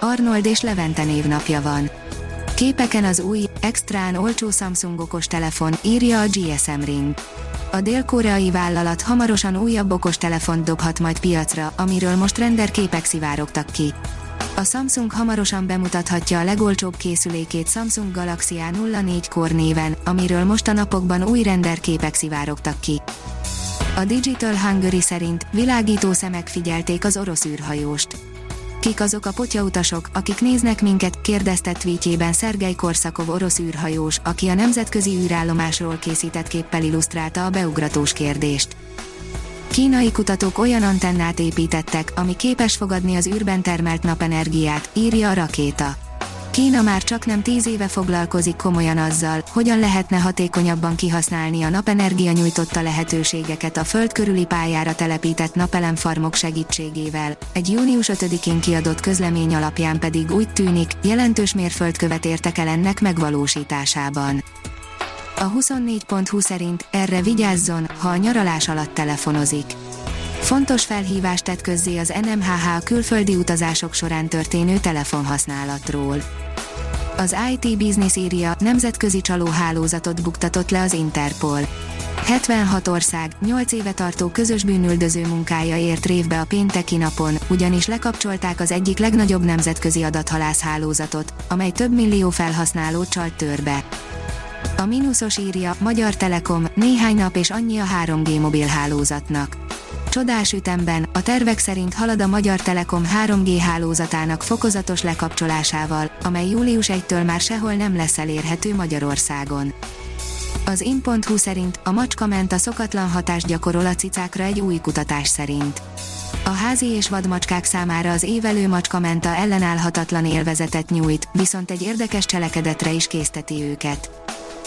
Arnold és Levente névnapja van. Képeken az új, extrán olcsó Samsung okos telefon, írja a GSM Ring. A dél-koreai vállalat hamarosan újabb okos telefont dobhat majd piacra, amiről most render képek szivárogtak ki. A Samsung hamarosan bemutathatja a legolcsóbb készülékét Samsung Galaxy A04 Core néven, amiről most a napokban új render képek szivárogtak ki. A Digital Hungary szerint világító szemek figyelték az orosz űrhajóst. Kik azok a potyautasok, akik néznek minket, kérdezte tweetjében Szergej Korszakov orosz űrhajós, aki a nemzetközi űrállomásról készített képpel illusztrálta a beugratós kérdést. Kínai kutatók olyan antennát építettek, ami képes fogadni az űrben termelt napenergiát, írja a rakéta. Kína már csak nem tíz éve foglalkozik komolyan azzal, hogyan lehetne hatékonyabban kihasználni a napenergia nyújtotta lehetőségeket a föld körüli pályára telepített napelemfarmok segítségével. Egy június 5-én kiadott közlemény alapján pedig úgy tűnik, jelentős mérföldkövet értek el ennek megvalósításában. A 24.20 szerint erre vigyázzon, ha a nyaralás alatt telefonozik. Fontos felhívást tett közzé az NMHH külföldi utazások során történő telefonhasználatról. Az IT Business írja, nemzetközi csalóhálózatot buktatott le az Interpol. 76 ország, 8 éve tartó közös bűnüldöző munkája ért révbe a pénteki napon, ugyanis lekapcsolták az egyik legnagyobb nemzetközi adathalász hálózatot, amely több millió felhasználót csalt törbe. A mínuszos írja, Magyar Telekom, néhány nap és annyi a 3G mobilhálózatnak. Csodás ütemben, a tervek szerint halad a Magyar Telekom 3G hálózatának fokozatos lekapcsolásával, amely július 1-től már sehol nem lesz elérhető Magyarországon. Az in.hu szerint a macska ment a szokatlan hatást gyakorol a cicákra egy új kutatás szerint. A házi és vadmacskák számára az évelő macskamenta ellenállhatatlan élvezetet nyújt, viszont egy érdekes cselekedetre is készteti őket.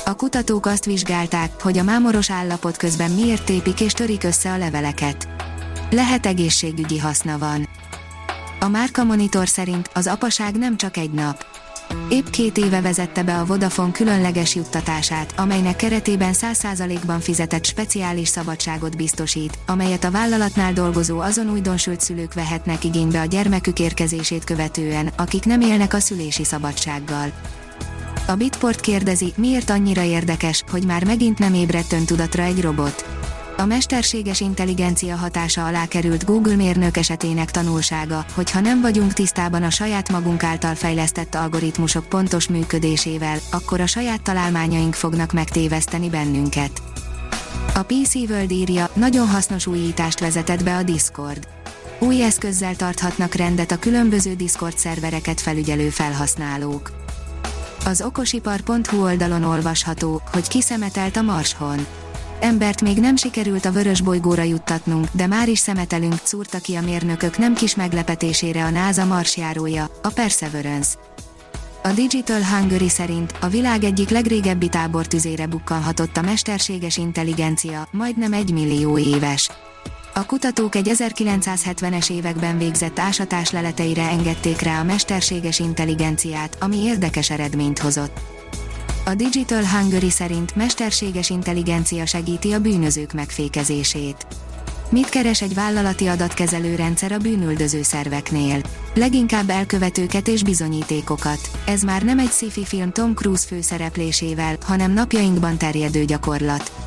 A kutatók azt vizsgálták, hogy a mámoros állapot közben miért tépik és törik össze a leveleket. Lehet egészségügyi haszna van. A Márka Monitor szerint az apaság nem csak egy nap. Épp két éve vezette be a Vodafone különleges juttatását, amelynek keretében 100%-ban fizetett speciális szabadságot biztosít, amelyet a vállalatnál dolgozó azon újdonsült szülők vehetnek igénybe a gyermekük érkezését követően, akik nem élnek a szülési szabadsággal. A Bitport kérdezi, miért annyira érdekes, hogy már megint nem ébredt öntudatra egy robot. A mesterséges intelligencia hatása alá került Google mérnök esetének tanulsága, hogy ha nem vagyunk tisztában a saját magunk által fejlesztett algoritmusok pontos működésével, akkor a saját találmányaink fognak megtéveszteni bennünket. A PC World írja, nagyon hasznos újítást vezetett be a Discord. Új eszközzel tarthatnak rendet a különböző Discord szervereket felügyelő felhasználók. Az okosipar.hu oldalon olvasható, hogy kiszemetelt a Marshon. Embert még nem sikerült a vörös bolygóra juttatnunk, de már is szemetelünk, szúrta ki a mérnökök nem kis meglepetésére a NASA marsjárója, a Perseverance. A Digital Hungary szerint a világ egyik legrégebbi tábortüzére bukkanhatott a mesterséges intelligencia, majdnem egy millió éves. A kutatók egy 1970-es években végzett ásatás leleteire engedték rá a mesterséges intelligenciát, ami érdekes eredményt hozott. A Digital Hungary szerint mesterséges intelligencia segíti a bűnözők megfékezését. Mit keres egy vállalati adatkezelő rendszer a bűnüldöző szerveknél? Leginkább elkövetőket és bizonyítékokat. Ez már nem egy sci-fi film Tom Cruise főszereplésével, hanem napjainkban terjedő gyakorlat.